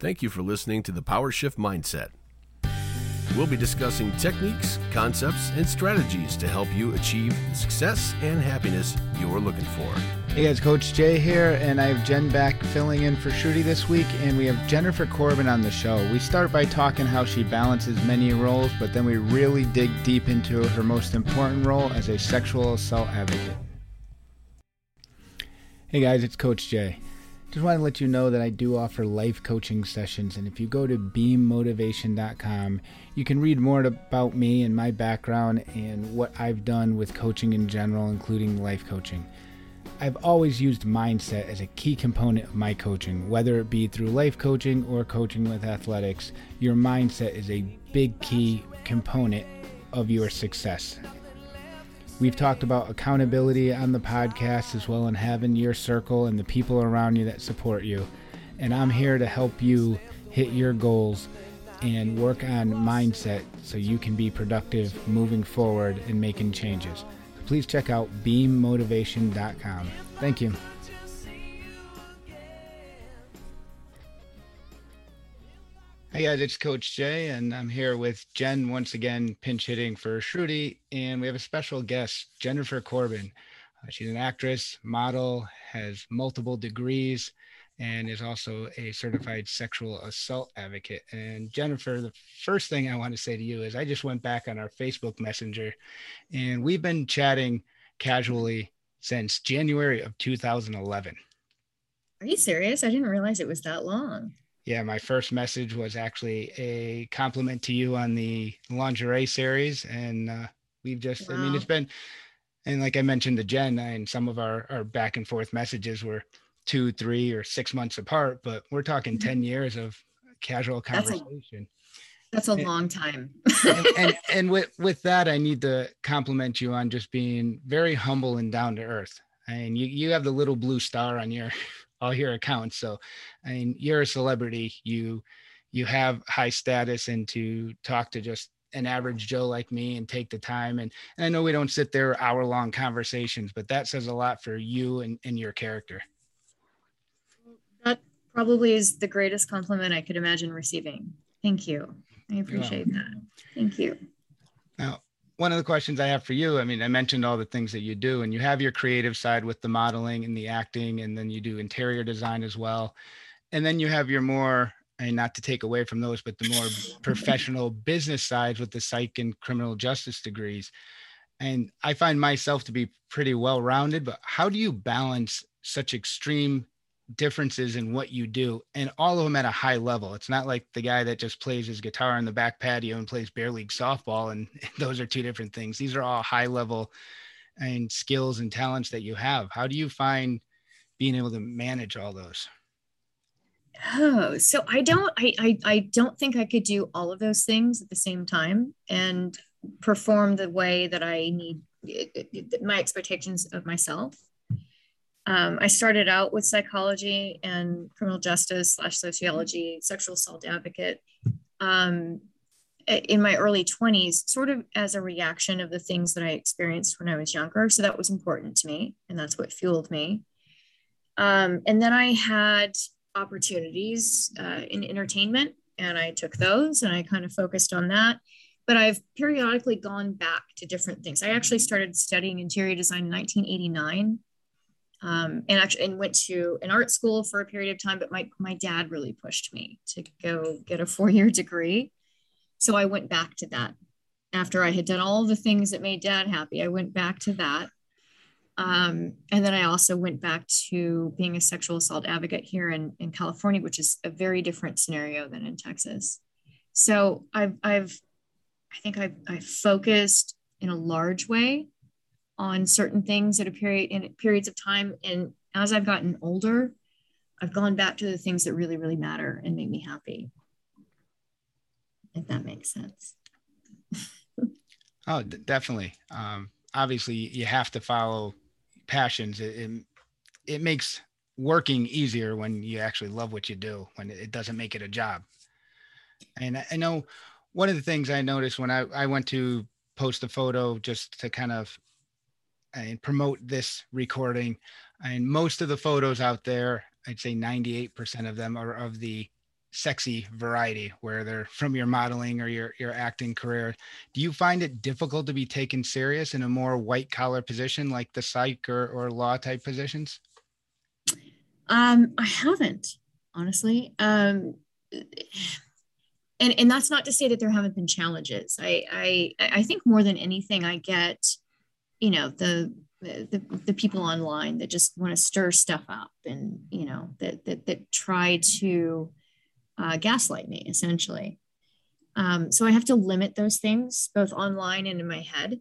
Thank you for listening to the Power Shift Mindset. We'll be discussing techniques, concepts, and strategies to help you achieve the success and happiness you're looking for. Hey guys, Coach Jay here, and I have Jen back filling in for Shruti this week, and we have Jennifer Korbin on the show. We start by talking how she balances many roles, but then we really dig deep into her most important role as a sexual assault advocate. Hey guys, it's Coach Jay. Just want to let you know that I do offer life coaching sessions, and if you go to beammotivation.com, you can read more about me and my background and what I've done with coaching in general, including life coaching. I've always used mindset as a key component of my coaching, whether it be through life coaching or coaching with athletics. Your mindset is a big key component of your success. We've talked about accountability on the podcast as well and having your circle and the people around you that support you. And I'm here to help you hit your goals and work on mindset so you can be productive moving forward and making changes. Please check out beammotivation.com. Thank you. Hey guys, it's Coach Jay, and I'm here with Jen once again, pinch hitting for Shruti, and we have a special guest, Jennifer Korbin. Uh, she's an actress, model, has multiple degrees, and is also a certified sexual assault advocate. And Jennifer, the first thing I want to say to you is I just went back on our Facebook Messenger, and we've been chatting casually since January of 2011. Are you serious? I didn't realize it was that long yeah, my first message was actually a compliment to you on the lingerie series. And uh, we've just, wow. I mean, it's been, and like I mentioned to Jen, and some of our, our back and forth messages were two, three, or six months apart, but we're talking mm-hmm. 10 years of casual conversation. That's a, that's a and, long time. and, and, and with, with that, I need to compliment you on just being very humble and down to earth. I And you, you have the little blue star on your all your accounts. So, I mean, you're a celebrity. You you have high status, and to talk to just an average Joe like me and take the time. And, and I know we don't sit there hour long conversations, but that says a lot for you and, and your character. That probably is the greatest compliment I could imagine receiving. Thank you. I appreciate that. Thank you. Now, one of the questions I have for you, I mean, I mentioned all the things that you do, and you have your creative side with the modeling and the acting, and then you do interior design as well. And then you have your more, and not to take away from those, but the more professional business sides with the psych and criminal justice degrees. And I find myself to be pretty well rounded, but how do you balance such extreme differences in what you do and all of them at a high level. It's not like the guy that just plays his guitar in the back patio and plays bear league softball and those are two different things. These are all high level and skills and talents that you have. How do you find being able to manage all those? Oh so i don't I, I i don't think i could do all of those things at the same time and perform the way that i need eh, eh, eh, my expectations of myself um, I started out with psychology and criminal justice slash sociology, sexual assault advocate um, in my early 20s, sort of as a reaction of the things that I experienced when I was younger. So that was important to me, and that's what fueled me. Um, and then I had opportunities uh, in entertainment, and I took those and I kind of focused on that. But I've periodically gone back to different things. I actually started studying interior design in 1989 um, and actually and went to an art school for a period of time but my, my dad really pushed me to go get a four-year degree. So i went back to that. After i had done all the things that made dad happy i went back to that. Um, and then i also went back to being a sexual assault advocate here in, in california which is a very different scenario than in texas. So i've, I've i think I've, I've focused in a large way on certain things at a period in periods of time. And as I've gotten older, I've gone back to the things that really, really matter and make me happy. If that makes sense. oh, d- definitely. Um, obviously, you have to follow passions. It, it, it makes working easier when you actually love what you do, when it doesn't make it a job. And I know one of the things I noticed when I, I went to post a photo just to kind of and promote this recording. And most of the photos out there, I'd say 98% of them are of the sexy variety where they're from your modeling or your your acting career. Do you find it difficult to be taken serious in a more white collar position like the psych or, or law type positions? Um i haven't honestly. Um and and that's not to say that there haven't been challenges. I i i think more than anything i get you know the the, the people online that just want to stir stuff up and you know that that, that try to uh, gaslight me essentially. Um, so i have to limit those things both online and in my head.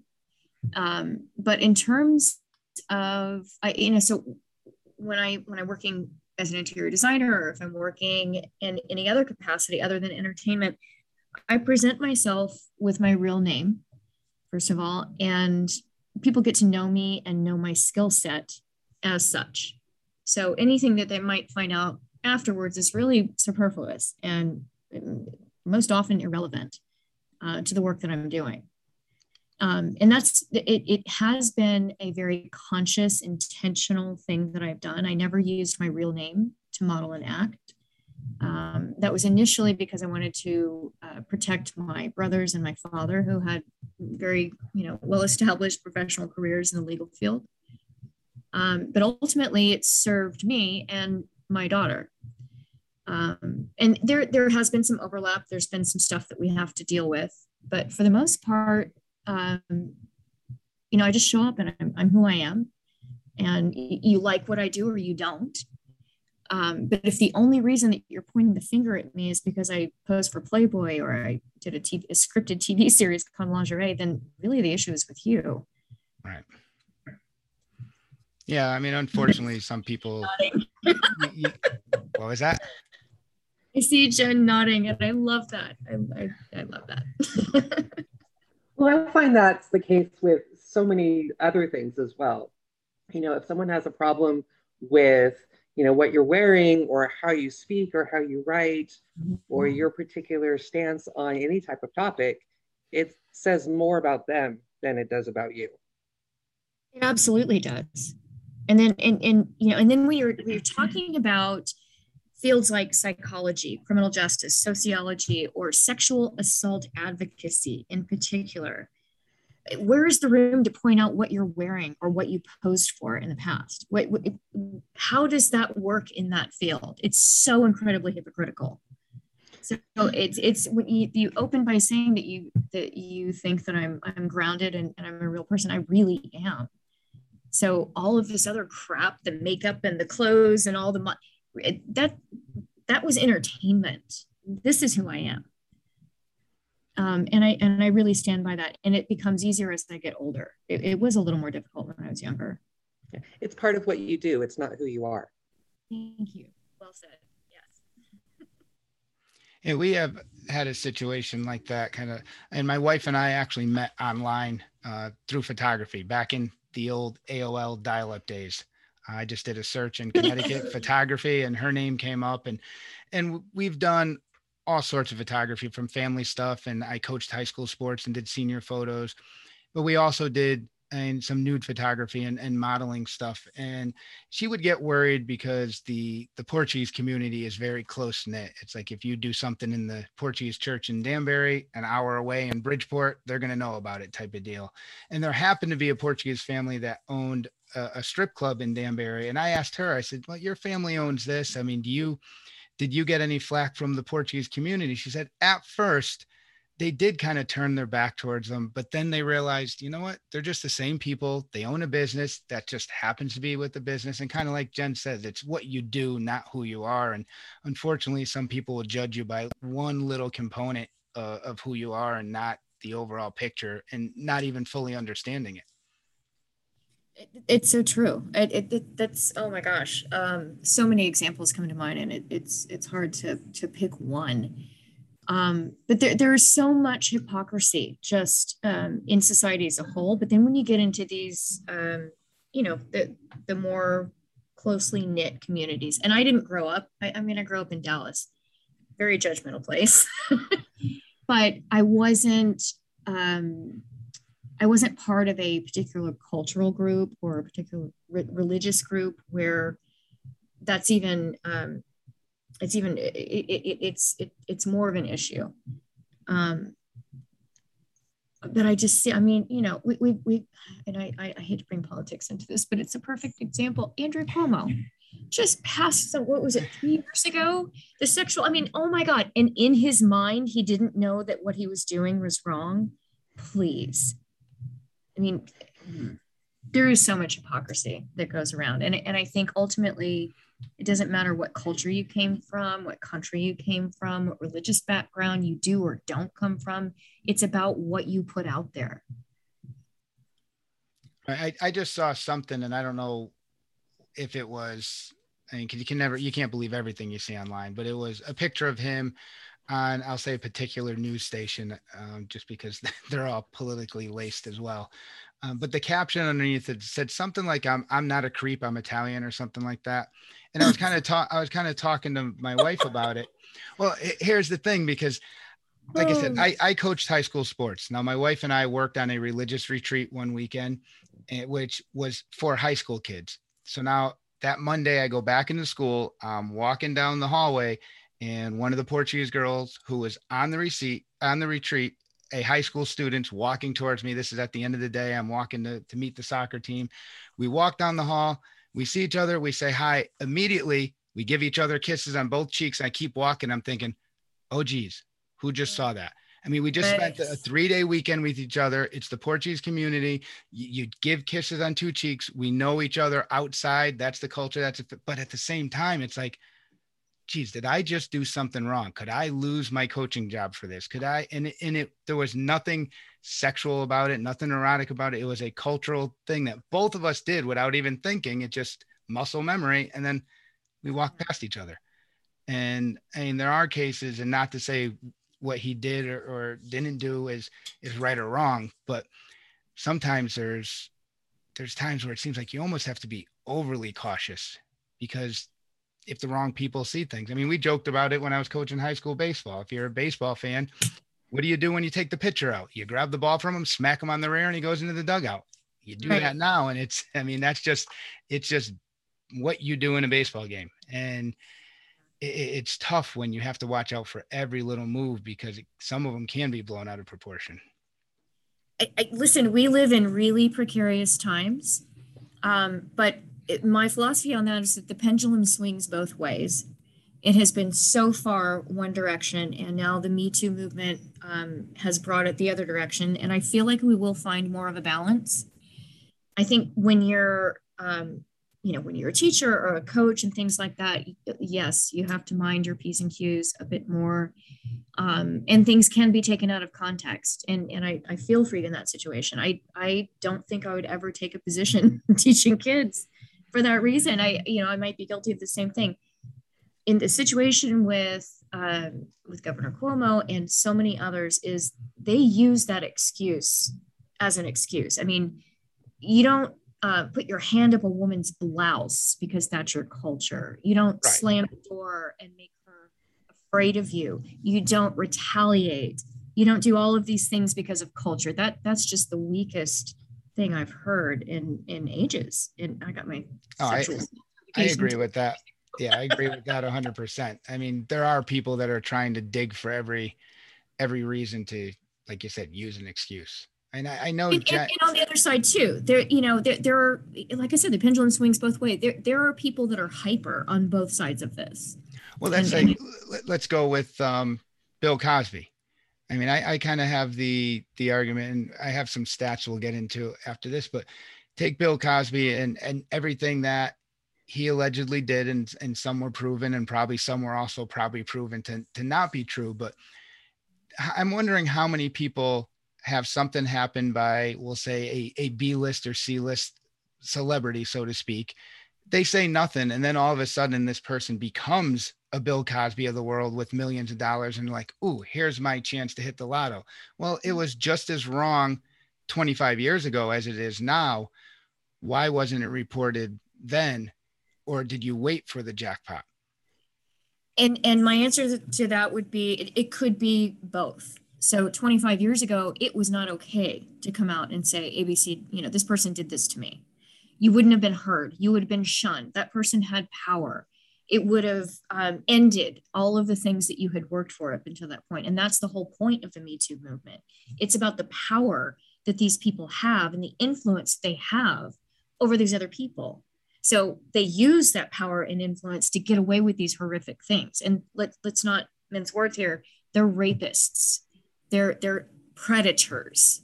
Um, but in terms of I, you know so when i when i'm working as an interior designer or if i'm working in any other capacity other than entertainment i present myself with my real name first of all and people get to know me and know my skill set as such. So anything that they might find out afterwards is really superfluous and most often irrelevant uh, to the work that I'm doing. Um, and that's it, it has been a very conscious, intentional thing that I've done. I never used my real name to model and act. Um, that was initially because I wanted to uh, protect my brothers and my father, who had very, you know, well-established professional careers in the legal field. Um, but ultimately, it served me and my daughter. Um, and there, there has been some overlap. There's been some stuff that we have to deal with, but for the most part, um, you know, I just show up and I'm, I'm who I am, and you like what I do or you don't um, but if the only reason that you're pointing the finger at me is because I posed for Playboy or I did a, TV, a scripted TV series called Lingerie, then really the issue is with you. Right. Yeah, I mean, unfortunately, some people. you, you, what was that? I see Jen nodding, and I love that. I, I, I love that. well, I find that's the case with so many other things as well. You know, if someone has a problem with you know what you're wearing or how you speak or how you write or mm-hmm. your particular stance on any type of topic it says more about them than it does about you. It absolutely does. And then and, and you know and then when you're when you're talking about fields like psychology criminal justice sociology or sexual assault advocacy in particular where is the room to point out what you're wearing or what you posed for in the past? What, what, how does that work in that field? It's so incredibly hypocritical. So it's it's when you, you open by saying that you that you think that i'm i'm grounded and, and i'm a real person i really am. So all of this other crap the makeup and the clothes and all the that that was entertainment. This is who i am um, and I and I really stand by that. And it becomes easier as I get older. It, it, was a little more difficult when I was younger. It's part of what you do. It's not who you are. Thank you. Well said. Yes. yeah, we have had a situation like that kind of, and my wife and I actually met online uh, through photography back in the old AOL dial-up days. I just did a search in Connecticut photography, and her name came up, and and we've done all sorts of photography from family stuff and i coached high school sports and did senior photos but we also did and some nude photography and, and modeling stuff and she would get worried because the the portuguese community is very close knit. It's like if you do something in the portuguese church in danbury an hour away in bridgeport they're going to know about it type of deal. And there happened to be a portuguese family that owned a, a strip club in danbury and i asked her i said well your family owns this. I mean do you did you get any flack from the Portuguese community? She said, at first, they did kind of turn their back towards them, but then they realized, you know what? They're just the same people. They own a business that just happens to be with the business. And kind of like Jen says, it's what you do, not who you are. And unfortunately, some people will judge you by one little component uh, of who you are and not the overall picture and not even fully understanding it it's so true. It, it, it, that's oh my gosh. Um, so many examples come to mind, and it, it's it's hard to to pick one. Um, but there there is so much hypocrisy just um, in society as a whole. But then when you get into these, um, you know, the the more closely knit communities, and I didn't grow up. I, I mean, I grew up in Dallas, very judgmental place, but I wasn't. Um, I wasn't part of a particular cultural group or a particular re- religious group where that's even um, it's even it, it, it's it, it's more of an issue um, but I just see, I mean, you know, we, we, we and I, I, I, hate to bring politics into this, but it's a perfect example. Andrew Cuomo just passed some, what was it, three years ago? The sexual, I mean, oh my God. And in his mind, he didn't know that what he was doing was wrong. Please. I mean, there is so much hypocrisy that goes around. And, and I think ultimately, it doesn't matter what culture you came from, what country you came from, what religious background you do or don't come from. It's about what you put out there. I, I just saw something and I don't know if it was, I mean, you can never, you can't believe everything you see online, but it was a picture of him on, I'll say a particular news station, um, just because they're all politically laced as well. Um, but the caption underneath it said something like "I'm I'm not a creep, I'm Italian" or something like that. And I was kind of talk I was kind of talking to my wife about it. Well, it, here's the thing because like I said, oh. I, I coached high school sports. Now my wife and I worked on a religious retreat one weekend, eh, which was for high school kids. So now that Monday I go back into school, I'm walking down the hallway, and one of the Portuguese girls who was on the receipt on the retreat a high school student walking towards me. This is at the end of the day. I'm walking to, to meet the soccer team. We walk down the hall. We see each other. We say hi. Immediately, we give each other kisses on both cheeks. I keep walking. I'm thinking, oh, geez, who just saw that? I mean, we just nice. spent a three day weekend with each other. It's the Portuguese community. You, you, give kisses on two cheeks. We know each other outside. That's the culture. That's, it. but at the same time, it's like, geez, did I just do something wrong? Could I lose my coaching job for this? Could I? And, and it, there was nothing sexual about it, nothing erotic about it. It was a cultural thing that both of us did without even thinking. It just muscle memory. And then we walked mm-hmm. past each other. And I mean, there are cases, and not to say what he did or, or didn't do is is right or wrong, but sometimes there's there's times where it seems like you almost have to be overly cautious because if the wrong people see things. I mean, we joked about it when I was coaching high school baseball. If you're a baseball fan, what do you do when you take the pitcher out? You grab the ball from him, smack him on the rear, and he goes into the dugout. You do right. that now, and it's I mean, that's just it's just what you do in a baseball game. And it, it's tough when you have to watch out for every little move because some of them can be blown out of proportion. I, I, listen, we live in really precarious times, um, but it, my philosophy on that is that the pendulum swings both ways. It has been so far one direction, and now the Me Too movement um, has brought it the other direction. And I feel like we will find more of a balance. I think when you're, um, you know, when you're a teacher or a coach and things like that, yes, you have to mind your P's and Q's a bit more. Um, and things can be taken out of context. And, and I, I feel you in that situation. I, I don't think I would ever take a position teaching kids for that reason, I, you know, I might be guilty of the same thing. In the situation with um, with Governor Cuomo and so many others, is they use that excuse as an excuse. I mean, you don't uh, put your hand up a woman's blouse because that's your culture. You don't right. slam the door and make her afraid of you. You don't retaliate. You don't do all of these things because of culture. That that's just the weakest thing I've heard in in ages. And I got my oh, I, I agree with that. Yeah, I agree with that 100%. I mean, there are people that are trying to dig for every every reason to like you said use an excuse. And I, I know and, Jen- and, and, on the other side too, there, you know, there, there are, like I said, the pendulum swings both ways. There, there are people that are hyper on both sides of this. Well, let's and, say, let's go with um, Bill Cosby. I mean, I, I kind of have the the argument, and I have some stats we'll get into after this, but take Bill Cosby and and everything that he allegedly did, and and some were proven, and probably some were also probably proven to to not be true. But I'm wondering how many people have something happen by, we'll say, a, a B list or C list celebrity, so to speak. They say nothing, and then all of a sudden, this person becomes a Bill Cosby of the world with millions of dollars and like, ooh, here's my chance to hit the lotto. Well, it mm. was just as wrong 25 years ago as it is now. Why wasn't it reported then? Or did you wait for the jackpot? And and my answer to that would be it, it could be both. So 25 years ago, it was not okay to come out and say ABC, you know, this person did this to me. You wouldn't have been heard. You would have been shunned. That person had power it would have um, ended all of the things that you had worked for up until that point. And that's the whole point of the Me Too movement. It's about the power that these people have and the influence they have over these other people. So they use that power and influence to get away with these horrific things. And let, let's not mince words here. They're rapists. They're they're predators.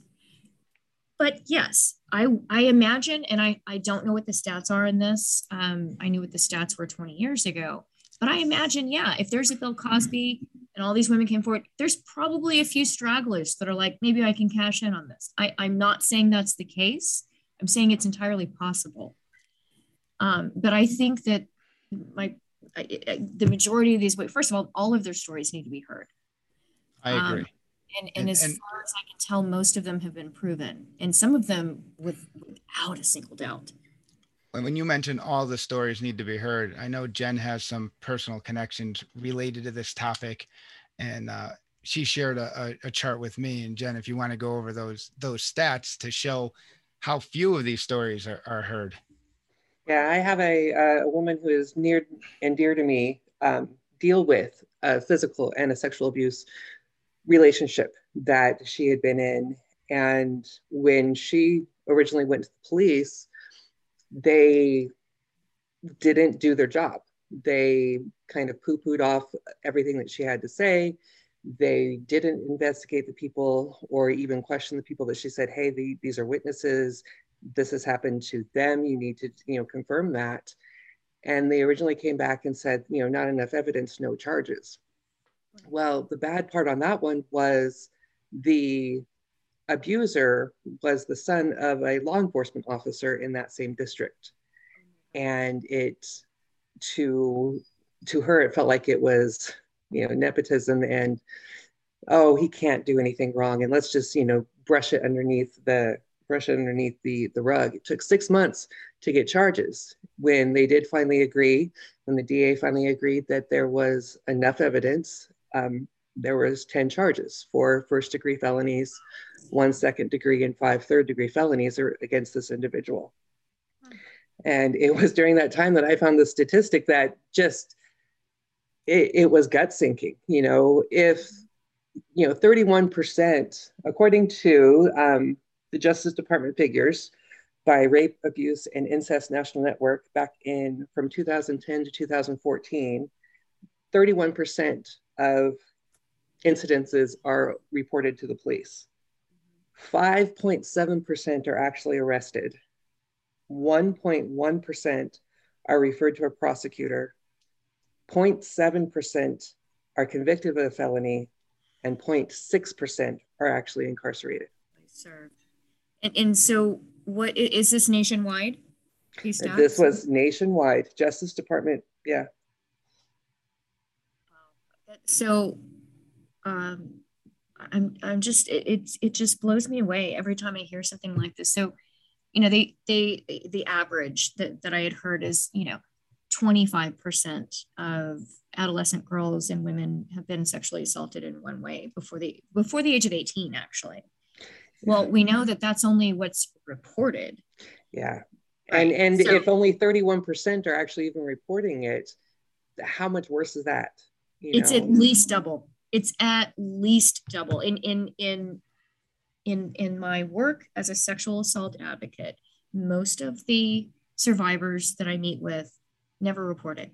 But yes, I I imagine, and I I don't know what the stats are in this. Um, I knew what the stats were 20 years ago, but I imagine, yeah, if there's a Bill Cosby and all these women came forward, there's probably a few stragglers that are like, maybe I can cash in on this. I, I'm not saying that's the case. I'm saying it's entirely possible. Um, but I think that my I, I, the majority of these, first of all, all of their stories need to be heard. I agree. Um, and, and, and, as and, far as I can tell, most of them have been proven, and some of them with, without a single doubt. When you mention all the stories need to be heard, I know Jen has some personal connections related to this topic, and uh, she shared a, a, a chart with me. And Jen, if you want to go over those those stats to show how few of these stories are, are heard. Yeah, I have a, a woman who is near and dear to me um, deal with a physical and a sexual abuse relationship that she had been in. And when she originally went to the police, they didn't do their job. They kind of poo pooed off everything that she had to say. They didn't investigate the people or even question the people that she said, hey, the, these are witnesses this has happened to them. You need to, you know, confirm that. And they originally came back and said, you know, not enough evidence, no charges. Well, the bad part on that one was the abuser was the son of a law enforcement officer in that same district. And it to to her it felt like it was, you know, nepotism and oh, he can't do anything wrong and let's just, you know, brush it underneath the brush it underneath the, the rug. It took six months to get charges. When they did finally agree, when the DA finally agreed that there was enough evidence, um, there was 10 charges, four first degree felonies, one second degree, and five third degree felonies against this individual. And it was during that time that I found the statistic that just, it, it was gut sinking. You know, if, you know, 31%, according to um, the Justice Department figures by Rape, Abuse, and Incest National Network back in from 2010 to 2014, 31% of incidences are reported to the police. 5.7% are actually arrested. 1.1% are referred to a prosecutor. 0.7% are convicted of a felony, and 0.6% are actually incarcerated. Served. And, and so what is this nationwide? This was nationwide, Justice Department. Yeah. So um, I'm, I'm just, it, it's, it just blows me away every time I hear something like this. So, you know, they, they, the average that, that I had heard is, you know, 25% of adolescent girls and women have been sexually assaulted in one way before the, before the age of 18, actually. Well, we know that that's only what's reported. Yeah. Right? And and so, if only 31% are actually even reporting it, how much worse is that? You it's know? at least double. It's at least double. In in in in in my work as a sexual assault advocate, most of the survivors that I meet with never report it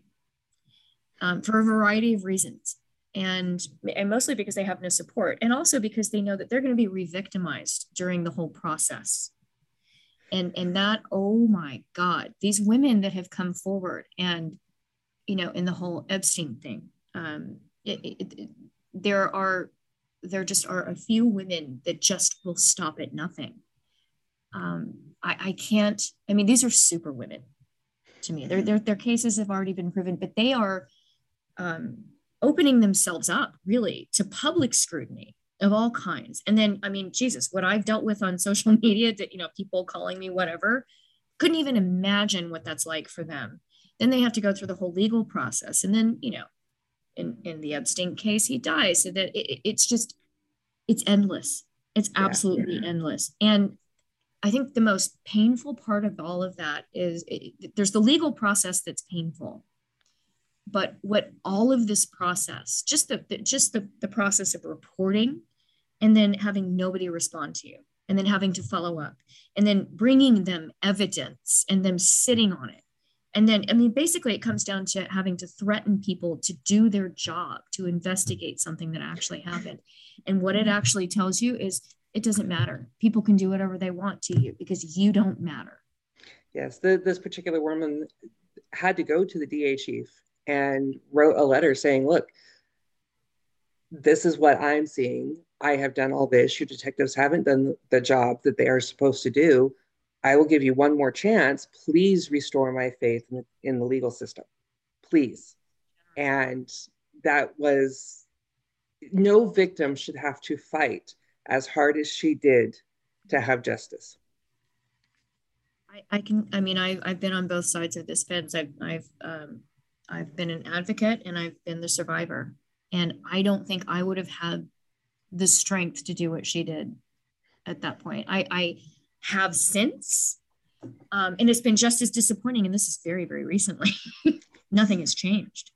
um, for a variety of reasons and and mostly because they have no support and also because they know that they're going to be re-victimized during the whole process and and that oh my god these women that have come forward and you know in the whole epstein thing um it, it, it, there are there just are a few women that just will stop at nothing um i i can't i mean these are super women to me their their, their cases have already been proven but they are um opening themselves up really to public scrutiny of all kinds. And then, I mean, Jesus, what I've dealt with on social media, that, you know, people calling me whatever, couldn't even imagine what that's like for them. Then they have to go through the whole legal process. And then, you know, in, in the Epstein case, he dies. So that it, it's just, it's endless. It's absolutely yeah. endless. And I think the most painful part of all of that is it, there's the legal process that's painful but what all of this process, just the, the just the, the process of reporting and then having nobody respond to you and then having to follow up and then bringing them evidence and them sitting on it and then i mean basically it comes down to having to threaten people to do their job to investigate something that actually happened. And what it actually tells you is it doesn't matter. People can do whatever they want to you because you don't matter. Yes the, this particular woman had to go to the da chief and wrote a letter saying look this is what i'm seeing. I have done all this. Your detectives haven't done the job that they are supposed to do I will give you one more chance. Please restore my faith in the, in the legal system. Please. And that was no victim should have to fight as hard as she did to have justice. I, I can, I mean, I, I've been on both sides of this fence. I've, I've, um, I've been an advocate and I've been the survivor. And I don't think I would have had the strength to do what she did at that point. I, I, have since. Um, and it's been just as disappointing. And this is very, very recently. nothing has changed.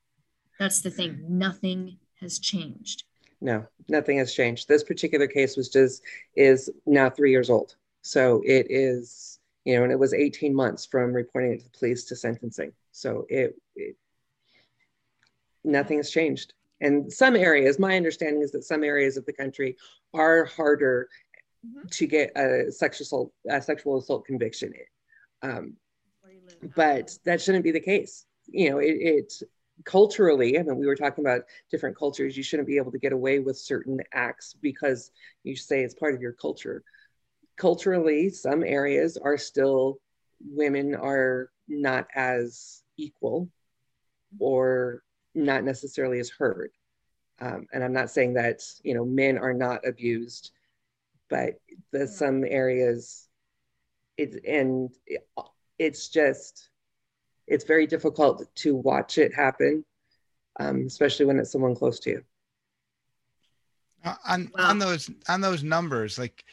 That's the thing. Nothing has changed. No, nothing has changed. This particular case was just is now three years old. So it is, you know, and it was 18 months from reporting it to the police to sentencing. So it, it nothing has changed. And some areas, my understanding is that some areas of the country are harder mm-hmm. to get a sexual assault, a sexual assault conviction. Um, but that shouldn't be the case. You know, it, it culturally, I mean, we were talking about different cultures. You shouldn't be able to get away with certain acts because you say it's part of your culture. Culturally, some areas are still women are not as equal or not necessarily as heard. Um, and I'm not saying that you know men are not abused but the some areas it's and it's just it's very difficult to watch it happen um, especially when it's someone close to you uh, on wow. on those on those numbers like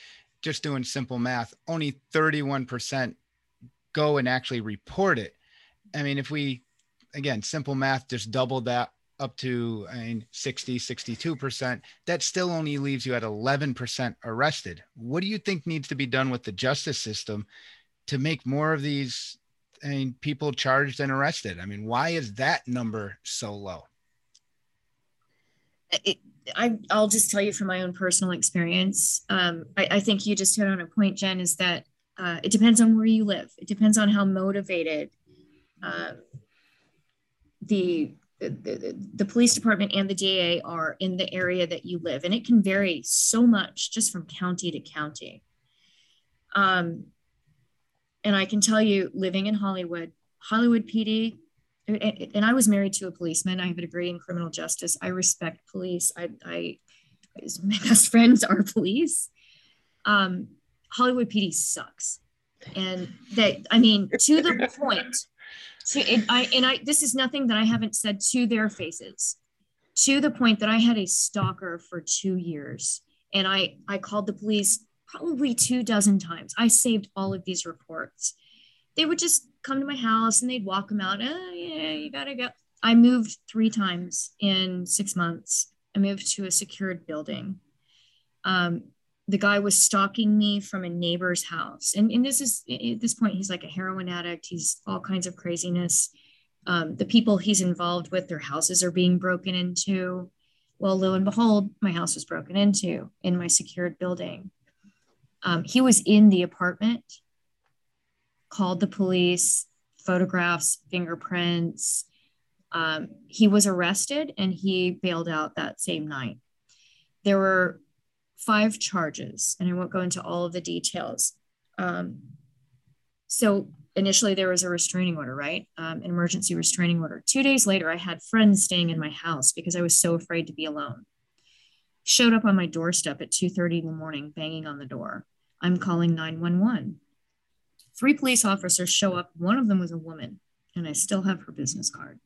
just doing simple math only 31% go and actually report it i mean if we again simple math just double that up to I mean, 60, 62%, that still only leaves you at 11% arrested. What do you think needs to be done with the justice system to make more of these I mean, people charged and arrested? I mean, why is that number so low? It, I, will just tell you from my own personal experience. Um, I, I, think you just hit on a point, Jen, is that uh, it depends on where you live. It depends on how motivated uh, the the, the, police department and the DA are in the area that you live, and it can vary so much just from county to county. Um, and I can tell you, living in Hollywood, Hollywood PD, and I was married to a policeman. I have a degree in criminal justice. I respect police. I, I my best friends are police. Um, Hollywood PD sucks, and that I mean to the point so it, I and I this is nothing that I haven't said to their faces, to the point that I had a stalker for two years, and I I called the police probably two dozen times. I saved all of these reports. They would just come to my house and they'd walk them out. Oh, yeah, you gotta go. I moved three times in six months. I moved to a secured building. Um, the guy was stalking me from a neighbor's house. And, and this is at this point, he's like a heroin addict. He's all kinds of craziness. Um, the people he's involved with, their houses are being broken into. Well, lo and behold, my house was broken into in my secured building. Um, he was in the apartment, called the police, photographs, fingerprints. Um, he was arrested and he bailed out that same night. There were five charges, and I won't go into all of the details. Um, so initially there was a restraining order, right? Um, an emergency restraining order. Two days later, I had friends staying in my house because I was so afraid to be alone. Showed up on my doorstep at 2:30 in the morning, banging on the door. I'm calling 911. Three police officers show up. One of them was a woman, and I still have her business card.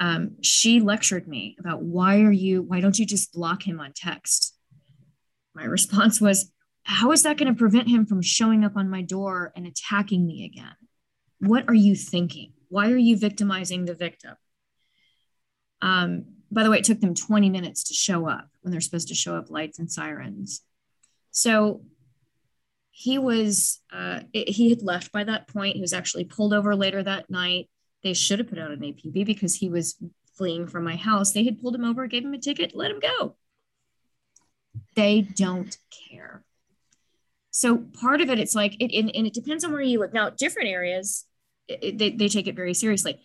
Um, she lectured me about why are you why don't you just block him on text my response was, How is that going to prevent him from showing up on my door and attacking me again? What are you thinking? Why are you victimizing the victim? Um, by the way, it took them 20 minutes to show up when they're supposed to show up lights and sirens. So he was, uh, he had left by that point. He was actually pulled over later that night. They should have put out an APB because he was fleeing from my house. They had pulled him over, gave him a ticket, let him go. They don't care. So part of it, it's like, it, and, and it depends on where you live. Now, different areas, it, they, they take it very seriously.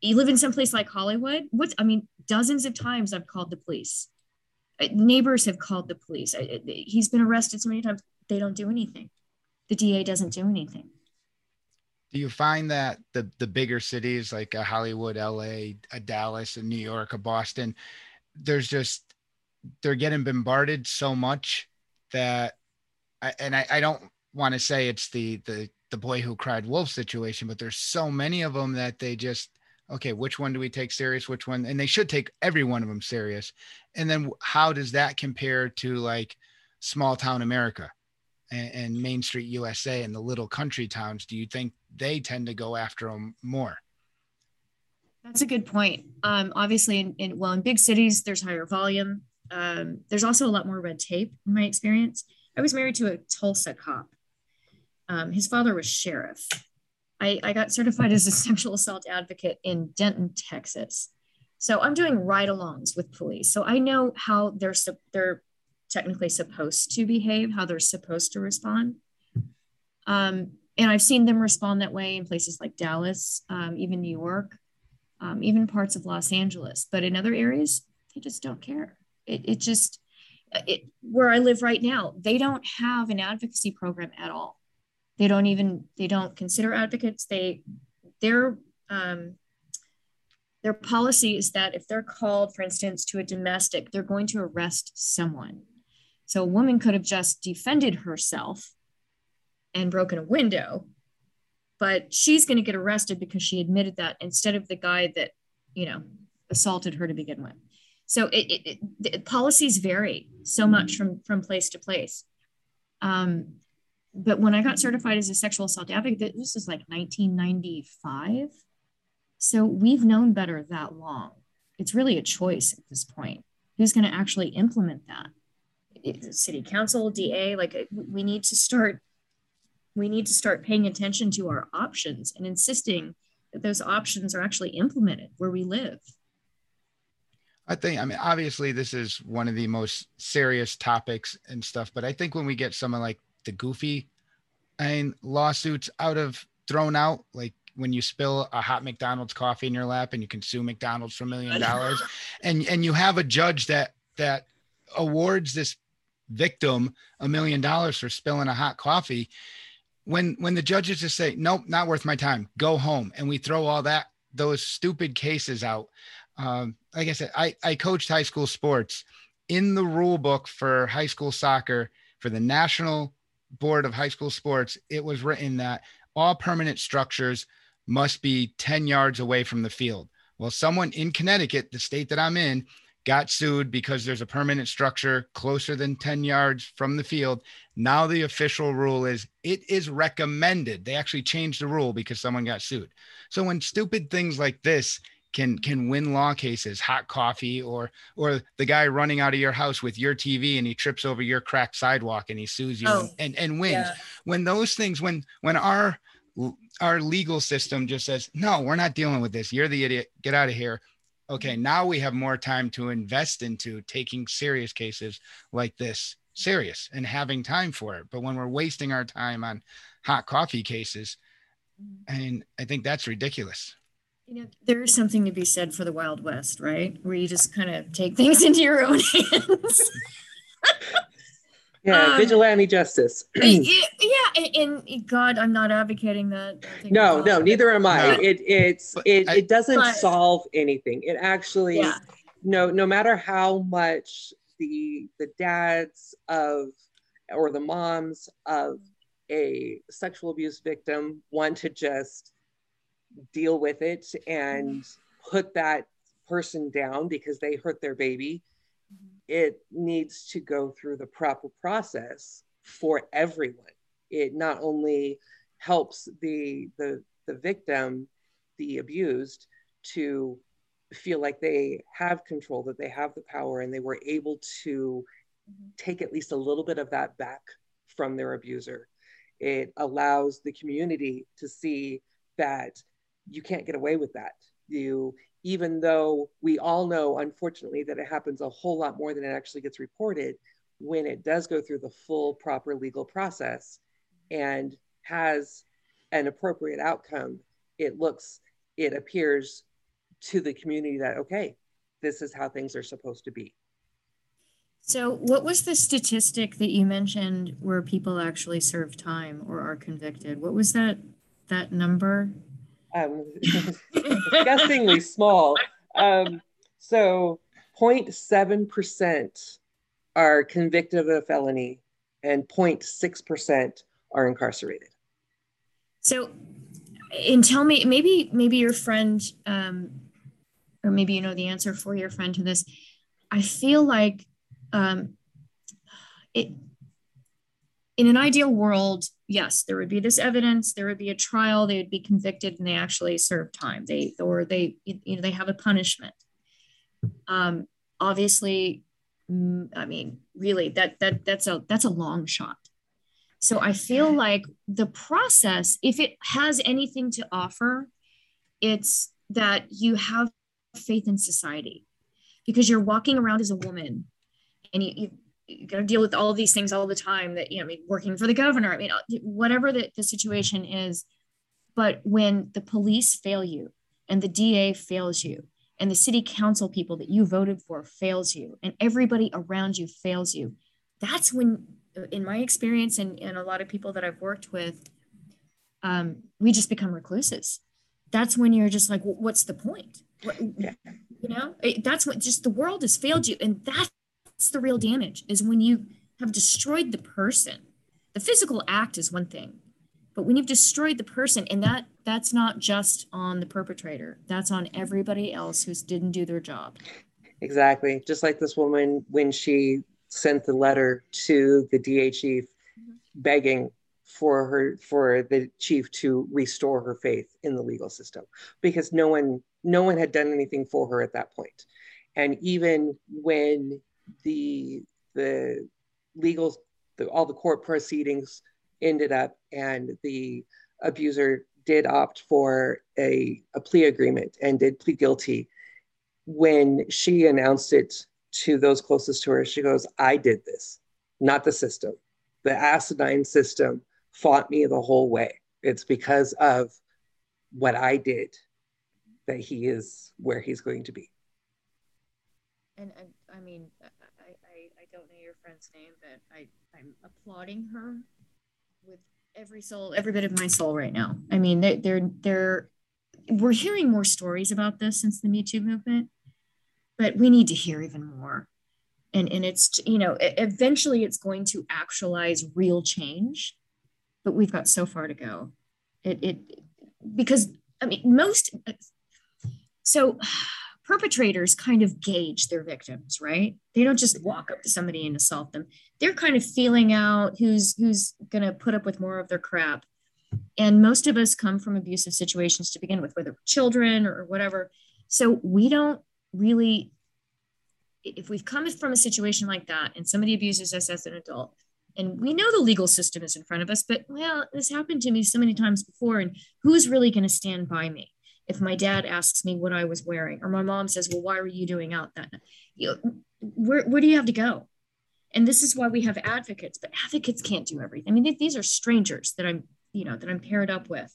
You live in some place like Hollywood. What's, I mean, dozens of times I've called the police. Uh, neighbors have called the police. He's been arrested so many times. They don't do anything. The DA doesn't do anything. Do you find that the the bigger cities like Hollywood, LA, a Dallas, a New York, a Boston, there's just they're getting bombarded so much that I, and I, I don't want to say it's the the the boy who cried wolf situation, but there's so many of them that they just okay, which one do we take serious? Which one? And they should take every one of them serious. And then how does that compare to like small town America and, and Main Street USA and the little country towns? Do you think they tend to go after them more? That's a good point. Um, obviously, in, in, well, in big cities, there's higher volume. Um, there's also a lot more red tape in my experience. I was married to a Tulsa cop. Um, his father was sheriff. I, I got certified as a sexual assault advocate in Denton, Texas. So I'm doing ride-alongs with police. So I know how they're they're technically supposed to behave, how they're supposed to respond. Um, and I've seen them respond that way in places like Dallas, um, even New York, um, even parts of Los Angeles. But in other areas, they just don't care. It, it just, it, where I live right now, they don't have an advocacy program at all. They don't even they don't consider advocates. They their um, their policy is that if they're called, for instance, to a domestic, they're going to arrest someone. So a woman could have just defended herself and broken a window, but she's going to get arrested because she admitted that instead of the guy that you know assaulted her to begin with. So it, it, it policies vary so much from from place to place. Um, but when I got certified as a sexual assault advocate, this is like 1995. So we've known better that long. It's really a choice at this point. Who's going to actually implement that? City council, DA, like uh, we need to start. We need to start paying attention to our options and insisting that those options are actually implemented where we live. I think, I mean, obviously, this is one of the most serious topics and stuff, but I think when we get someone like the goofy and lawsuits out of thrown out like when you spill a hot McDonald's coffee in your lap and you can sue McDonald's for a million dollars and and you have a judge that that awards this victim a million dollars for spilling a hot coffee when when the judges just say nope not worth my time. Go home. And we throw all that those stupid cases out um, like i said i i coached high school sports in the rule book for high school soccer for the national board of high school sports, it was written that all permanent structures must be 10 yards away from the field. Well, someone in Connecticut, the state that I'm in, got sued because there's a permanent structure closer than 10 yards from the field. Now the official rule is it is recommended. They actually changed the rule because someone got sued. So when stupid things like this can can win law cases hot coffee or or the guy running out of your house with your tv and he trips over your cracked sidewalk and he sues you oh, and, and, and wins. yeah. when those things when when our our legal system just says no we're not dealing with this. You're the idiot. Get out of here. Okay now we have more time to invest into taking serious cases like this serious and having time for it. But when we're wasting our time on hot coffee cases mm-hmm. and i think that's ridiculous you know, there is something to be said for the Wild West, right? Where you just kind of take things into your own hands. yeah, um, vigilante justice. yeah, and, and, God, I'm not advocating that. No, no, neither am I. No. It it's it, it doesn't but, solve anything. It actually yeah. no no matter how much the the dads of or the moms of a sexual abuse victim want to just deal with it and put that person down because they hurt their baby. It needs to go through the proper process for everyone. It not only helps the the the victim, the abused, to feel like they have control, that they have the power, and they were able to mm-hmm. take at least a little bit of that back from their abuser. It allows the community to see that you can't get away with that. You, even though we all know, unfortunately, that it happens a whole lot more than it actually gets reported, when it does go through the full proper legal process and has an appropriate outcome, it looks, it appears to the community that, okay, this is how things are supposed to be. So, what was the statistic that you mentioned where people actually serve time or are convicted? What was that that number? Um, disgustingly small. Um, so, 0.7% are convicted of a felony, and 0.6% are incarcerated. So, and tell me, maybe maybe your friend um, or maybe you know the answer for your friend to this. I feel like um, it, in an ideal world, yes, there would be this evidence, there would be a trial, they would be convicted, and they actually serve time. They or they you know they have a punishment. Um, obviously, mm, I mean, really, that that that's a that's a long shot. So I feel like the process, if it has anything to offer, it's that you have faith in society because you're walking around as a woman and you, you, you got to deal with all of these things all the time that, you know, I mean, working for the governor, I mean, whatever the, the situation is. But when the police fail you and the DA fails you and the city council people that you voted for fails you and everybody around you fails you, that's when, in my experience and, and a lot of people that I've worked with, um, we just become recluses. That's when you're just like, well, what's the point? yeah. you know that's what just the world has failed you and that's the real damage is when you have destroyed the person. The physical act is one thing but when you've destroyed the person and that that's not just on the perpetrator that's on everybody else who didn't do their job. Exactly. Just like this woman when she sent the letter to the da chief mm-hmm. begging for her for the chief to restore her faith in the legal system because no one no one had done anything for her at that point. And even when the the legal the, all the court proceedings ended up and the abuser did opt for a, a plea agreement and did plead guilty when she announced it to those closest to her she goes i did this not the system the asinine system fought me the whole way. It's because of what I did that he is where he's going to be. And, and I mean, don't know your friend's name, but I, I'm applauding her with every soul, every bit of my soul right now. I mean, they, they're, they're, we're hearing more stories about this since the Me Too movement, but we need to hear even more. And, and it's, you know, eventually it's going to actualize real change but we've got so far to go. It, it because I mean most so perpetrators kind of gauge their victims, right? They don't just walk up to somebody and assault them. They're kind of feeling out who's who's going to put up with more of their crap. And most of us come from abusive situations to begin with, whether children or whatever. So we don't really, if we've come from a situation like that and somebody abuses us as an adult, and we know the legal system is in front of us but well this happened to me so many times before and who's really going to stand by me if my dad asks me what i was wearing or my mom says well why were you doing out that you know, where, where do you have to go and this is why we have advocates but advocates can't do everything i mean these are strangers that i'm you know that i'm paired up with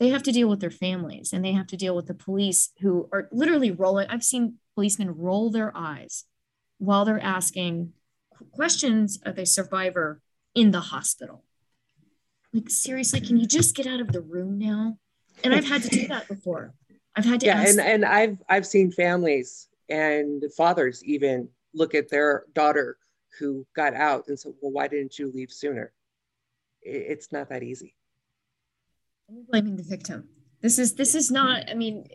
they have to deal with their families and they have to deal with the police who are literally rolling i've seen policemen roll their eyes while they're asking questions of a survivor in the hospital. Like, seriously, can you just get out of the room now? And I've had to do that before. I've had to yeah, and, and I've I've seen families and fathers even look at their daughter who got out and said, Well, why didn't you leave sooner? It's not that easy. I'm blaming the victim. This is this is not, I mean,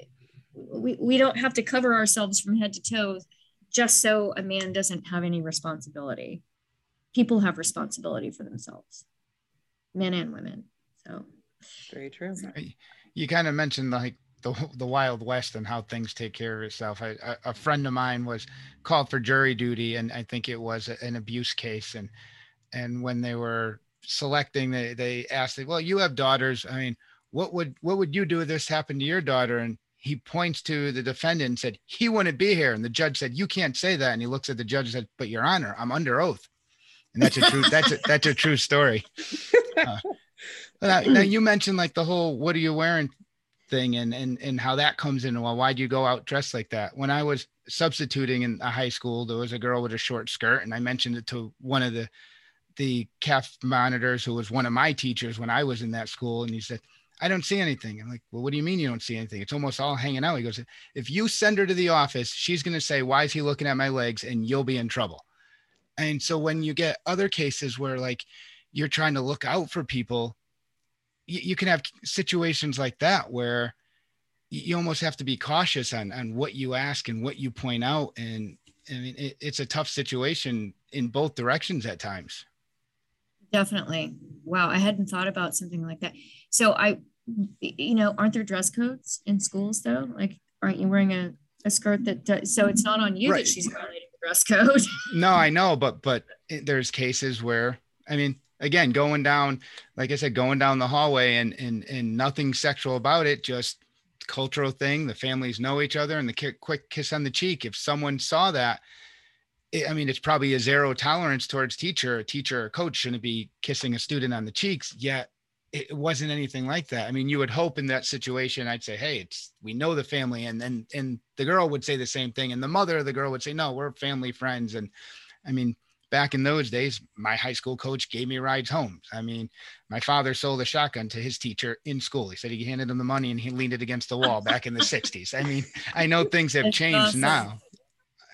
we, we don't have to cover ourselves from head to toe just so a man doesn't have any responsibility. People have responsibility for themselves, men and women. So very true. You kind of mentioned like the the Wild West and how things take care of itself. I, a, a friend of mine was called for jury duty, and I think it was an abuse case, and and when they were selecting, they they asked, "Well, you have daughters. I mean, what would what would you do if this happened to your daughter?" And he points to the defendant and said, "He wouldn't be here." And the judge said, "You can't say that." And he looks at the judge and said, "But Your Honor, I'm under oath." And that's a true that's a, that's a true story. Uh, now, now you mentioned like the whole "What are you wearing?" thing and and and how that comes in well why do you go out dressed like that? When i was substituting in a high school there was a girl with a short skirt and i mentioned it to one of the the CAF monitors who was one of my teachers when i was in that school and he said i don't see anything. I'm like well what do you mean you don't see anything? It's almost all hanging out. He goes if you send her to the office she's going to say why is he looking at my legs and you'll be in trouble. And so when you get other cases where like you're trying to look out for people you, you can have situations like that where you almost have to be cautious on on what you ask and what you point out. And i mean it, it's a tough situation in both directions at times. Definitely. Wow i hadn't thought about something like that. So i you know aren't there dress codes in schools though? Like aren't you wearing a, a skirt that does, so it's not on you right. that she's violating the dress code? No i know but but eh, there's cases where i mean again going down like i said going down the hallway and and and nothing sexual about it just cultural thing. The families know each other and the quick kiss on the cheek. If someone saw that it, i mean it's probably a zero tolerance towards teacher a teacher or coach shouldn't be kissing a student on the cheeks yet it wasn't anything like that. I mean you would hope in that situation i'd say hey it's we know the family and then and, and the girl would say the same thing and the mother of the girl would say no we're family friends and i mean back in those days, my high school coach gave me rides home. I mean, my father sold a shotgun to his teacher in school. He said he handed him the money and he leaned it against the wall back in the 60s. I mean, I know things have That's changed awesome. now.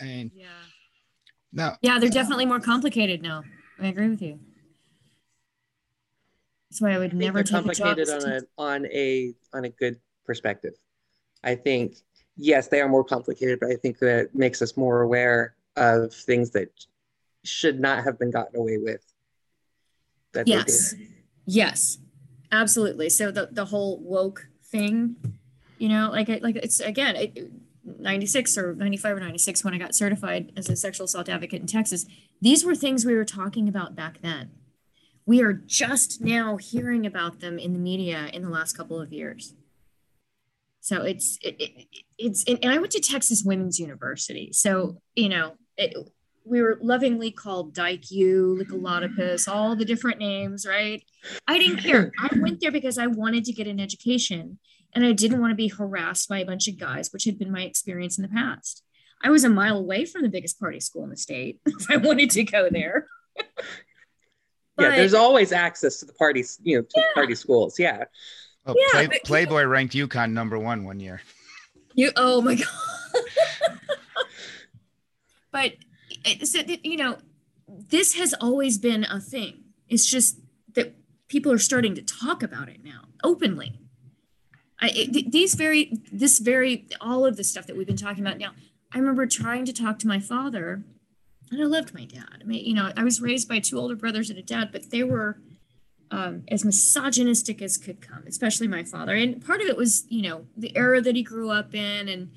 And yeah. No. Yeah, they're definitely more complicated now. I agree with you. That's why I would I never take complicated a on a on a on a good perspective. I think yes, they are more complicated, but I think that makes us more aware of things that should not have been gotten away with. yes. Yes. Absolutely. So the, the whole woke thing, you know, like like it's again, it, 96 or 95 or 96 when I got certified as a sexual assault advocate in Texas, these were things we were talking about back then. We are just now hearing about them in the media in the last couple of years. So it's it, it, it's and I went to Texas Women's University. So, you know, it, we were lovingly called Dyke U, Lycolotopus, all the different names, right? I didn't care. I went there because I wanted to get an education and I didn't want to be harassed by a bunch of guys, which had been my experience in the past. I was a mile away from the biggest party school in the state if I wanted to go there. but, yeah, there's always access to the parties, you know, to yeah. party schools. Yeah. Oh, yeah, Play, but, Playboy ranked UConn number one one year. You, oh my God. but so you know this has always been a thing. It's just that people are starting to talk about it now openly. I, it, these very this very all of the stuff that we've been talking about now i remember trying to talk to my father and i loved my dad. I mean you know i was raised by two older brothers and a dad but they were um, as misogynistic as could come especially my father. And part of it was you know the era that he grew up in and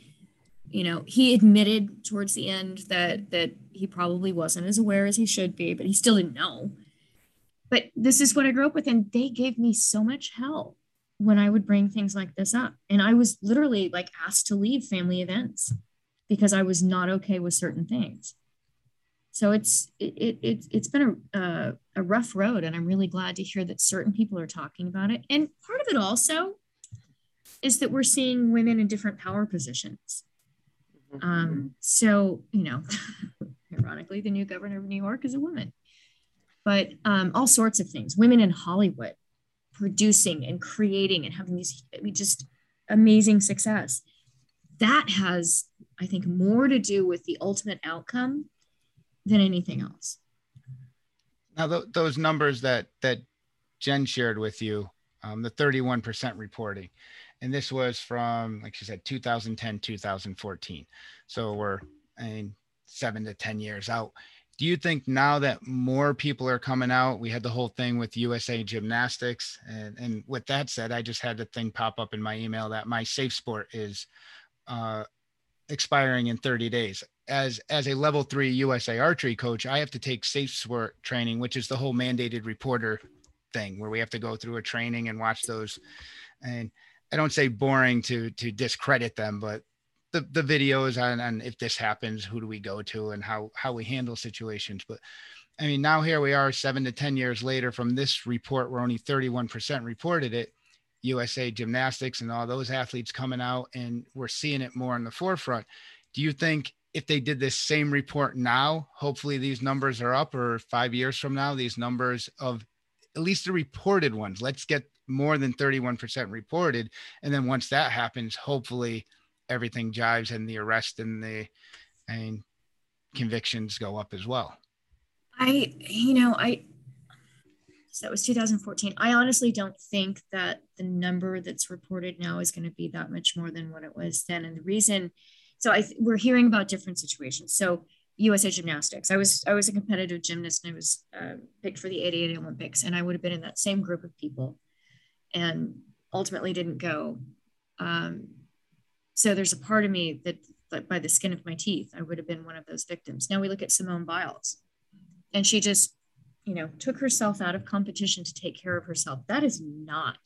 you know he admitted towards the end that that he probably wasn't as aware as he should be but he still didn't know. But this is what i grew up with and they gave me so much hell when i would bring things like this up. And i was literally like asked to leave family events because i was not okay with certain things. So it's it, it it's been a, uh, a rough road and i'm really glad to hear that certain people are talking about it. And part of it also is that we're seeing women in different power positions um, mm-hmm. so, you know, ironically, the new governor of New York is a woman. But um, all sorts of things, women in Hollywood producing and creating and having these just amazing success. That has, I think, more to do with the ultimate outcome than anything else. Now, th- those numbers that that Jen shared with you, um, the 31% reporting, and this was from like she said 2010 2014 so we're I mean, seven to ten years out. Do you think now that more people are coming out we had the whole thing with usa gymnastics and, and with that said i just had the thing pop up in my email that my safe sport is uh, expiring in 30 days. As as a level three usa archery coach i have to take safe sport training which is the whole mandated reporter thing where we have to go through a training and watch those. And i don't say boring to to discredit them but the the videos on, if this happens, who do we go to and how how we handle situations. But I mean, now here we are, seven to ten years later from this report, where only 31% reported it. USA Gymnastics and all those athletes coming out, and we're seeing it more in the forefront. Do you think if they did this same report now, hopefully these numbers are up, or five years from now, these numbers of at least the reported ones, let's get more than 31% reported. And then once that happens, hopefully everything jives and the arrest and the and convictions go up as well. I, you know, I, so that was 2014. I honestly don't think that the number that's reported now is going to be that much more than what it was then. And the reason, so I, we're hearing about different situations. So USA Gymnastics, I was I was a competitive gymnast and I was uh, picked for the 88 Olympics, and I would have been in that same group of people, and ultimately didn't go. Um, so there's a part of me that, by the skin of my teeth, I would have been one of those victims. Now we look at Simone Biles, and she just, you know, took herself out of competition to take care of herself. That is not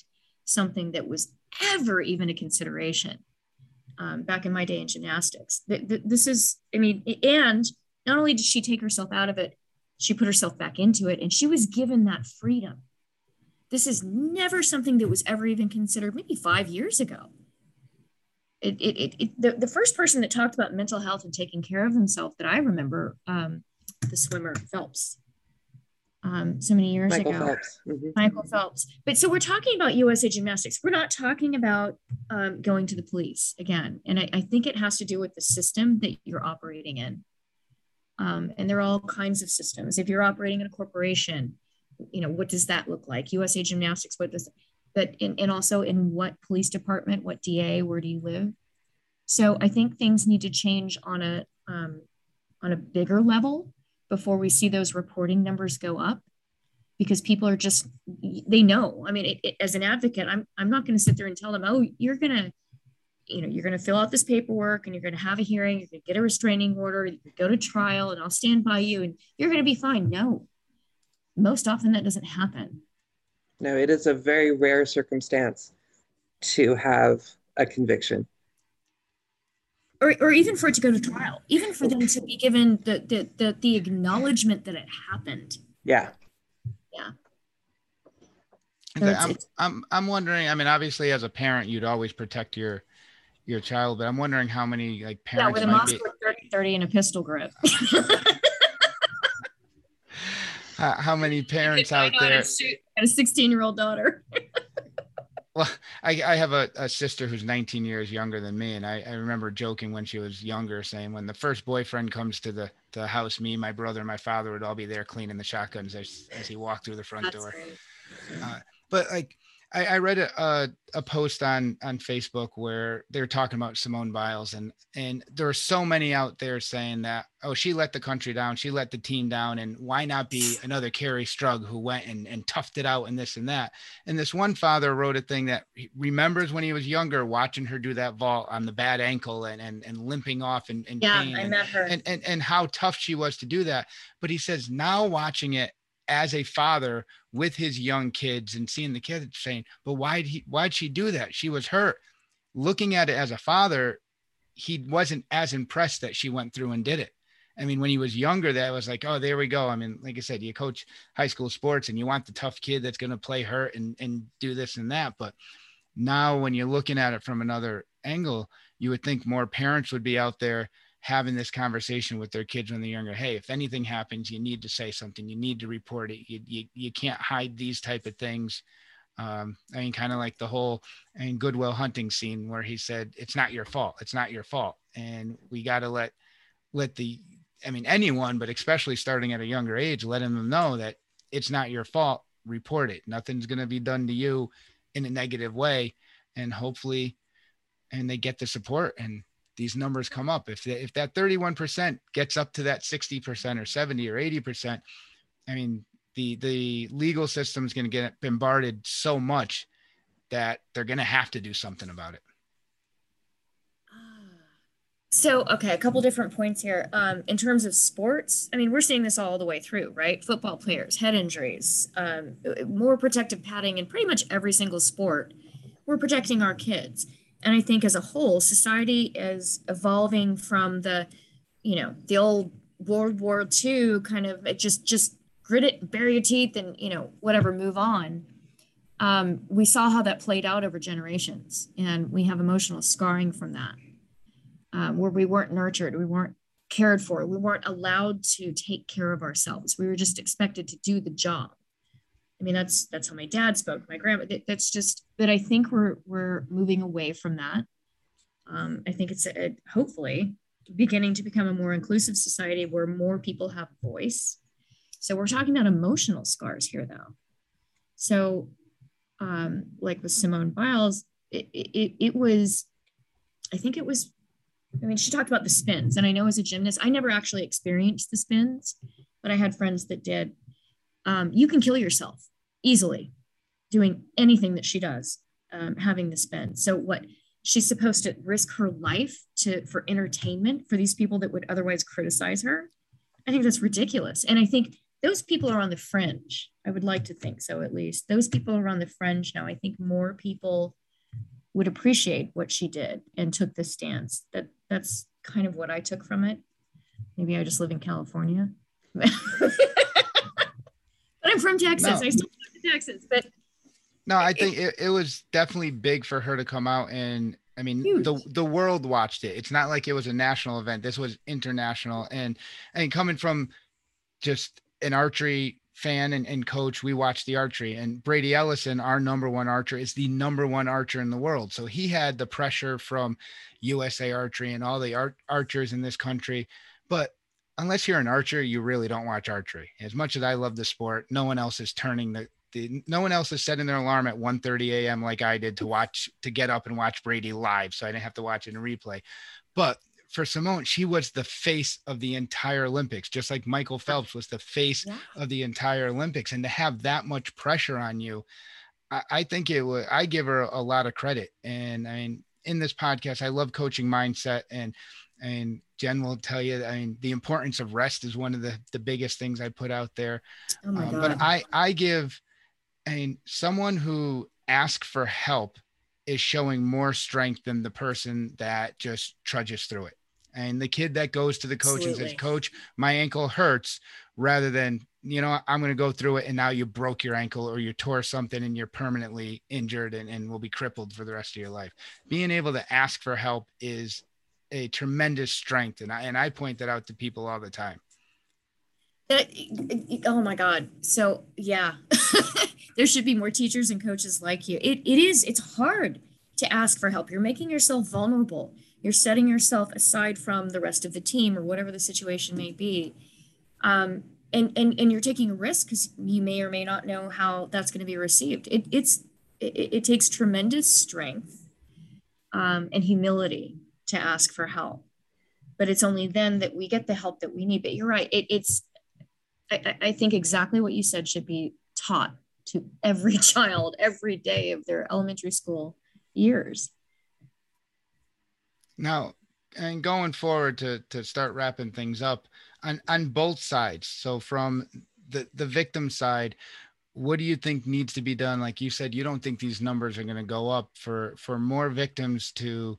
something that was ever even a consideration um, back in my day in gymnastics. This is, I mean, and not only did she take herself out of it, she put herself back into it, and she was given that freedom. This is never something that was ever even considered, maybe five years ago it, it, it, it, the, the first person that talked about mental health and taking care of themselves that I remember, um, the swimmer Phelps, um, so many years Michael ago. Phelps. Mm-hmm. Michael Phelps. But so we're talking about USA Gymnastics. We're not talking about um, going to the police again. And I, I, think it has to do with the system that you're operating in. Um, and there are all kinds of systems. If you're operating in a corporation, you know, what does that look like? USA Gymnastics, what does but in, and also in what police department, what DA, where do you live? So I think things need to change on a um, on a bigger level before we see those reporting numbers go up because people are just they know i mean it, it, as an advocate i'm, I'm not going to sit there and tell them oh you're going to you know you're going to fill out this paperwork and you're going to have a hearing you're going to get a restraining order you go to trial and i'll stand by you and you're going to be fine no most often that doesn't happen no, it is a very rare circumstance to have a conviction. Or, or even for it to go to trial, even for them to be given the, the, the, the acknowledgement that it happened. Yeah. Yeah. So I'm, I'm, I'm wondering, I mean, obviously as a parent, you'd always protect your, your child, but I'm wondering how many like parents yeah, with a Mossberg 30, 30 and a pistol grip. how, how many parents out there and a 16 year old daughter? Well I, I have a, a, sister who's 19 years younger than me and I, I, remember joking when she was younger saying when the first boyfriend comes to the, the house me my brother and my father would all be there cleaning the shotguns as, as he walked through the front That's door. uh, but like I, I read a, a, a post on on Facebook where they're talking about Simone Biles and and there are so many out there saying that oh she let the country down she let the team down and why not be another Kerri Strug who went and, and toughed it out and this and that. And this one father wrote a thing that remembers when he was younger watching her do that vault on the bad ankle and and, and limping off and, and yeah pain I met her. and, and and how tough she was to do that. But he says now watching it as a father with his young kids and seeing the kids saying, but why'd he why'd she do that? She was hurt. Looking at it as a father, he wasn't as impressed that she went through and did it. I mean, when he was younger, that was like, oh, there we go. I mean, like I said, you coach high school sports and you want the tough kid that's going to play hurt and, and do this and that. But now, when you're looking at it from another angle, you would think more parents would be out there having this conversation with their kids when they're younger hey if anything happens you need to say something. You need to report it. You, you, you can't hide these type of things. Um, i mean kind of like the whole I mean, Good Hunting scene where he said it's not your fault. It's not your fault. And we got to let let the i mean anyone but especially starting at a younger age letting them know that it's not your fault. Report it. Nothing's going to be done to you in a negative way. And hopefully and they get the support and these numbers come up. If if that 31% gets up to that 60% or 70 or 80%, I mean, the the legal system is going to get bombarded so much that they're going to have to do something about it. So, okay, a couple different points here. Um, in terms of sports, I mean, we're seeing this all the way through, right? Football players, head injuries, um, more protective padding in pretty much every single sport. We're protecting our kids. And I think as a whole, society is evolving from the, you know, the old World War II kind of it just just grit it, bury your teeth, and you know, whatever, move on. Um, we saw how that played out over generations, and we have emotional scarring from that um, where we weren't nurtured, we weren't cared for, we weren't allowed to take care of ourselves. We were just expected to do the job. I mean, that's that's how my dad spoke, my grandma. That's just that I think we're we're moving away from that. Um, I think it's a, hopefully beginning to become a more inclusive society where more people have a voice. So we're talking about emotional scars here, though. So, um, like with Simone Biles, it, it, it was, I think it was I mean, she talked about the spins, and I know as a gymnast, I never actually experienced the spins, but I had friends that did. Um, you can kill yourself easily doing anything that she does, um, having the spin. So what she's supposed to risk her life to for entertainment for these people that would otherwise criticize her. I think that's ridiculous, and I think those people are on the fringe. I would like to think so, at least. Those people are on the fringe now. I think more people would appreciate what she did and took the stance. That that's kind of what I took from it. Maybe I just live in California. I'm from Texas. No. I still live in Texas. But no, I think it, it was definitely big for her to come out and I mean huge. the the world watched it. It's not like it was a national event. This was international and and coming from just an archery fan and, and coach, we watched the archery. And Brady Ellison, our number one archer, is the number one archer in the world. So he had the pressure from USA Archery and all the art, archers in this country. But unless you're an archer, you really don't watch archery. As much as I love the sport, no one else is turning the, the no one else is setting their alarm at 1 30 a.m. like I did to watch to get up and watch Brady live. So I didn't have to watch it in replay. But for Simone, she was the face of the entire Olympics, just like Michael Phelps was the face yeah. of the entire Olympics. And to have that much pressure on you, I, I think it would, I give her a, a lot of credit. And I mean, in this podcast, I love coaching mindset and, and Jen will tell you, I mean, the importance of rest is one of the, the biggest things I put out there. Oh um, but I, I give, I mean, someone who asks for help is showing more strength than the person that just trudges through it. And the kid that goes to the coach Absolutely. and says, Coach, my ankle hurts, rather than, you know, I'm going to go through it and now you broke your ankle or you tore something and you're permanently injured and, and will be crippled for the rest of your life. Being able to ask for help is a tremendous strength. And I, and I point that out to people all the time. That, oh my God. So, yeah. there should be more teachers and coaches like you. It, it is, it's hard to ask for help. You're making yourself vulnerable. You're setting yourself aside from the rest of the team or whatever the situation may be. Um, and, and, and you're taking a risk because you may or may not know how that's going to be received. It, it's, it, it takes tremendous strength um, and humility to ask for help. But it's only then that we get the help that we need. But you're right. It, it's, I, I think exactly what you said should be taught to every child every day of their elementary school years. Now, and going forward to to start wrapping things up on on both sides. So from the the victim side, what do you think needs to be done? Like you said, you don't think these numbers are going to go up for for more victims to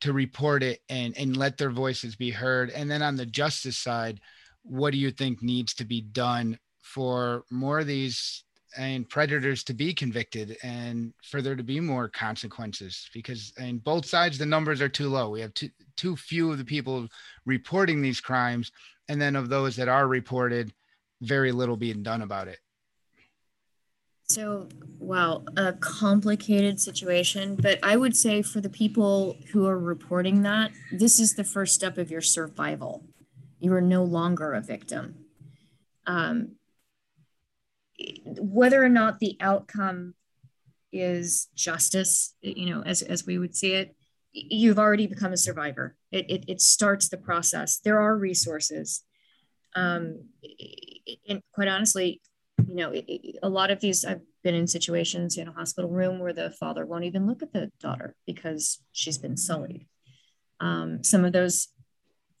to report it and and let their voices be heard. And then on the justice side, what do you think needs to be done for more of these and predators to be convicted and for there to be more consequences? Because in both sides the numbers are too low. We have too, too few of the people reporting these crimes. And then of those that are reported very little being done about it so wow a complicated situation but i would say for the people who are reporting that this is the first step of your survival you are no longer a victim um, whether or not the outcome is justice, you know, as, as we would see it, you've already become a survivor. It, it, it starts the process. There are resources. Um, and quite honestly, you know, it, it, a lot of these, I've been in situations in a hospital room where the father won't even look at the daughter because she's been sullied. Um, some of those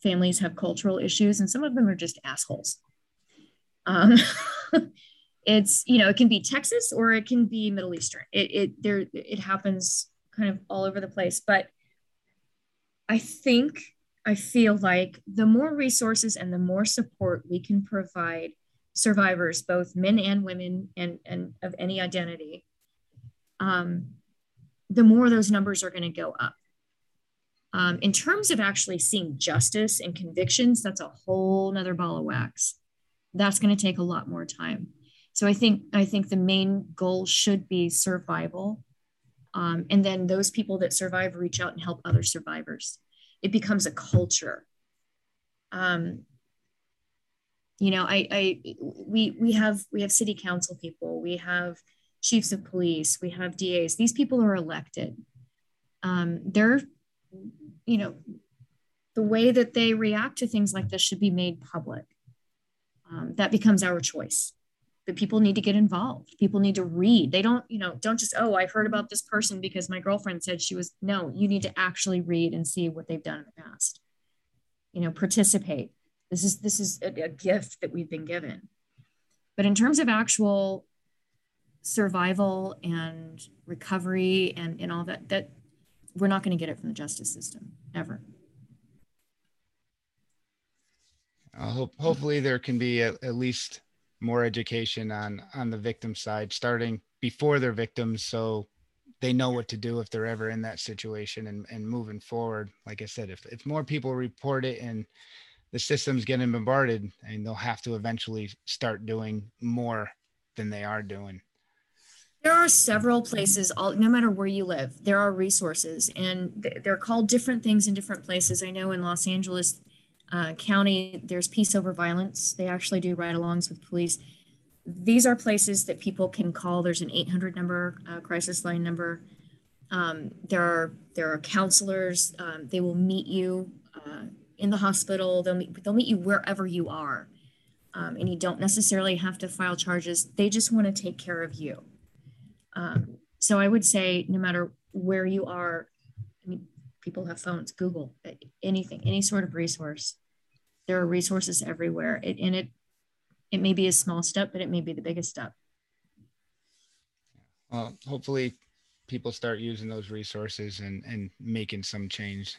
families have cultural issues, and some of them are just assholes. Um, it's you know it can be Texas or it can be Middle Eastern. It it there it happens kind of all over the place. But I think I feel like the more resources and the more support we can provide survivors, both men and women, and and of any identity, um, the more those numbers are going to go up. Um, in terms of actually seeing justice and convictions, that's a whole nother ball of wax. That's going to take a lot more time. So I think I think the main goal should be survival, um, and then those people that survive reach out and help other survivors. It becomes a culture. Um, you know, I, I we we have we have city council people, we have chiefs of police, we have DAs. These people are elected. Um, they're you know, the way that they react to things like this should be made public. Um, that becomes our choice. But people need to get involved. People need to read. They don't, you know, don't just, oh, I heard about this person because my girlfriend said she was. No, you need to actually read and see what they've done in the past. You know, participate. This is this is a, a gift that we've been given. But in terms of actual survival and recovery and, and all that, that we're not going to get it from the justice system ever. I hope hopefully there can be at, at least more education on on the victim side, starting before they're victims, so they know what to do if they're ever in that situation and, and moving forward. Like I said, if, if more people report it and the system's getting bombarded, and they'll have to eventually start doing more than they are doing. There are several places, all, no matter where you live, there are resources and they're called different things in different places. I know in Los Angeles uh, County, there's Peace Over Violence. They actually do ride alongs with police. These are places that people can call. There's an 800 number, uh, crisis line number. Um, there are there are counselors. Um, they will meet you uh, in the hospital. They'll meet they'll meet you wherever you are, um, and you don't necessarily have to file charges. They just want to take care of you. Um, so I would say no matter where you are, I mean, people have phones, Google, anything, any sort of resource. There are resources everywhere. It, and it, it may be a small step, but it may be the biggest step. Well, hopefully people start using those resources and, and making some change.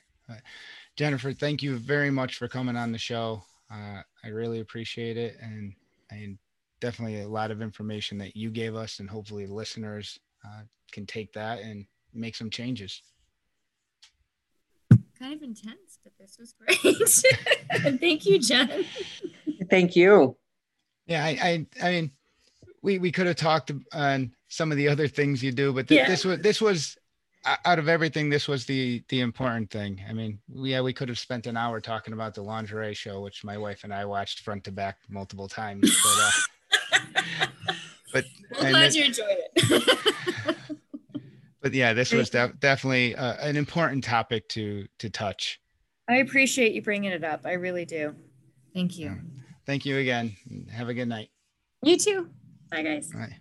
Uh, Jennifer, thank you very much for coming on the show. Uh, I really appreciate it. And, and definitely a lot of information that you gave us, and hopefully listeners uh, can take that and make some changes. Kind of intense, but this was great. Thank you, Jen. Thank you. Yeah, I, I, I mean, we we could have talked on some of the other things you do, but th- yeah. this was this was out of everything, this was the the important thing. I mean, yeah, we could have spent an hour talking about the lingerie show, which my wife and I watched front to back multiple times. But uh, but I'm glad you enjoyed it. but yeah, this was definitely uh, an important topic to to touch. I appreciate you bringing it up. I really do. Thank you. thank you again. Have a good night. You too. Bye, guys. Bye.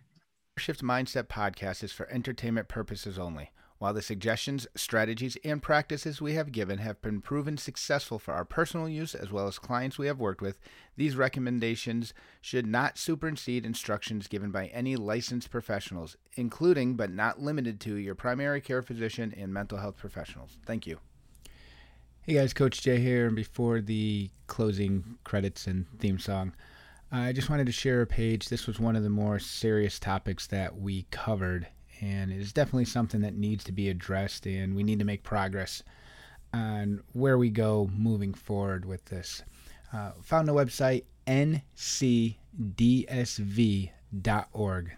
Shift Mindset podcast is for entertainment purposes only. While the suggestions, strategies, and practices we have given have been proven successful for our personal use as well as clients we have worked with, these recommendations should not supersede instructions given by any licensed professionals, including but not limited to your primary care physician and mental health professionals. Thank you. Hey guys, Coach Jay here. And before the closing credits and theme song, I just wanted to share a page. This was one of the more serious topics that we covered and it is definitely something that needs to be addressed, and we need to make progress on where we go moving forward with this. Uh, found the website ncdsv.org.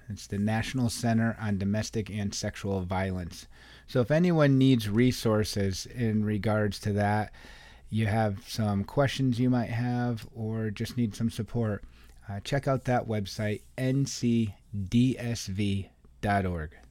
It's the National Center on Domestic and Sexual Violence. So if anyone needs resources in regards to that, you have some questions you might have, or just need some support, uh, check out that website, ncdsv.org.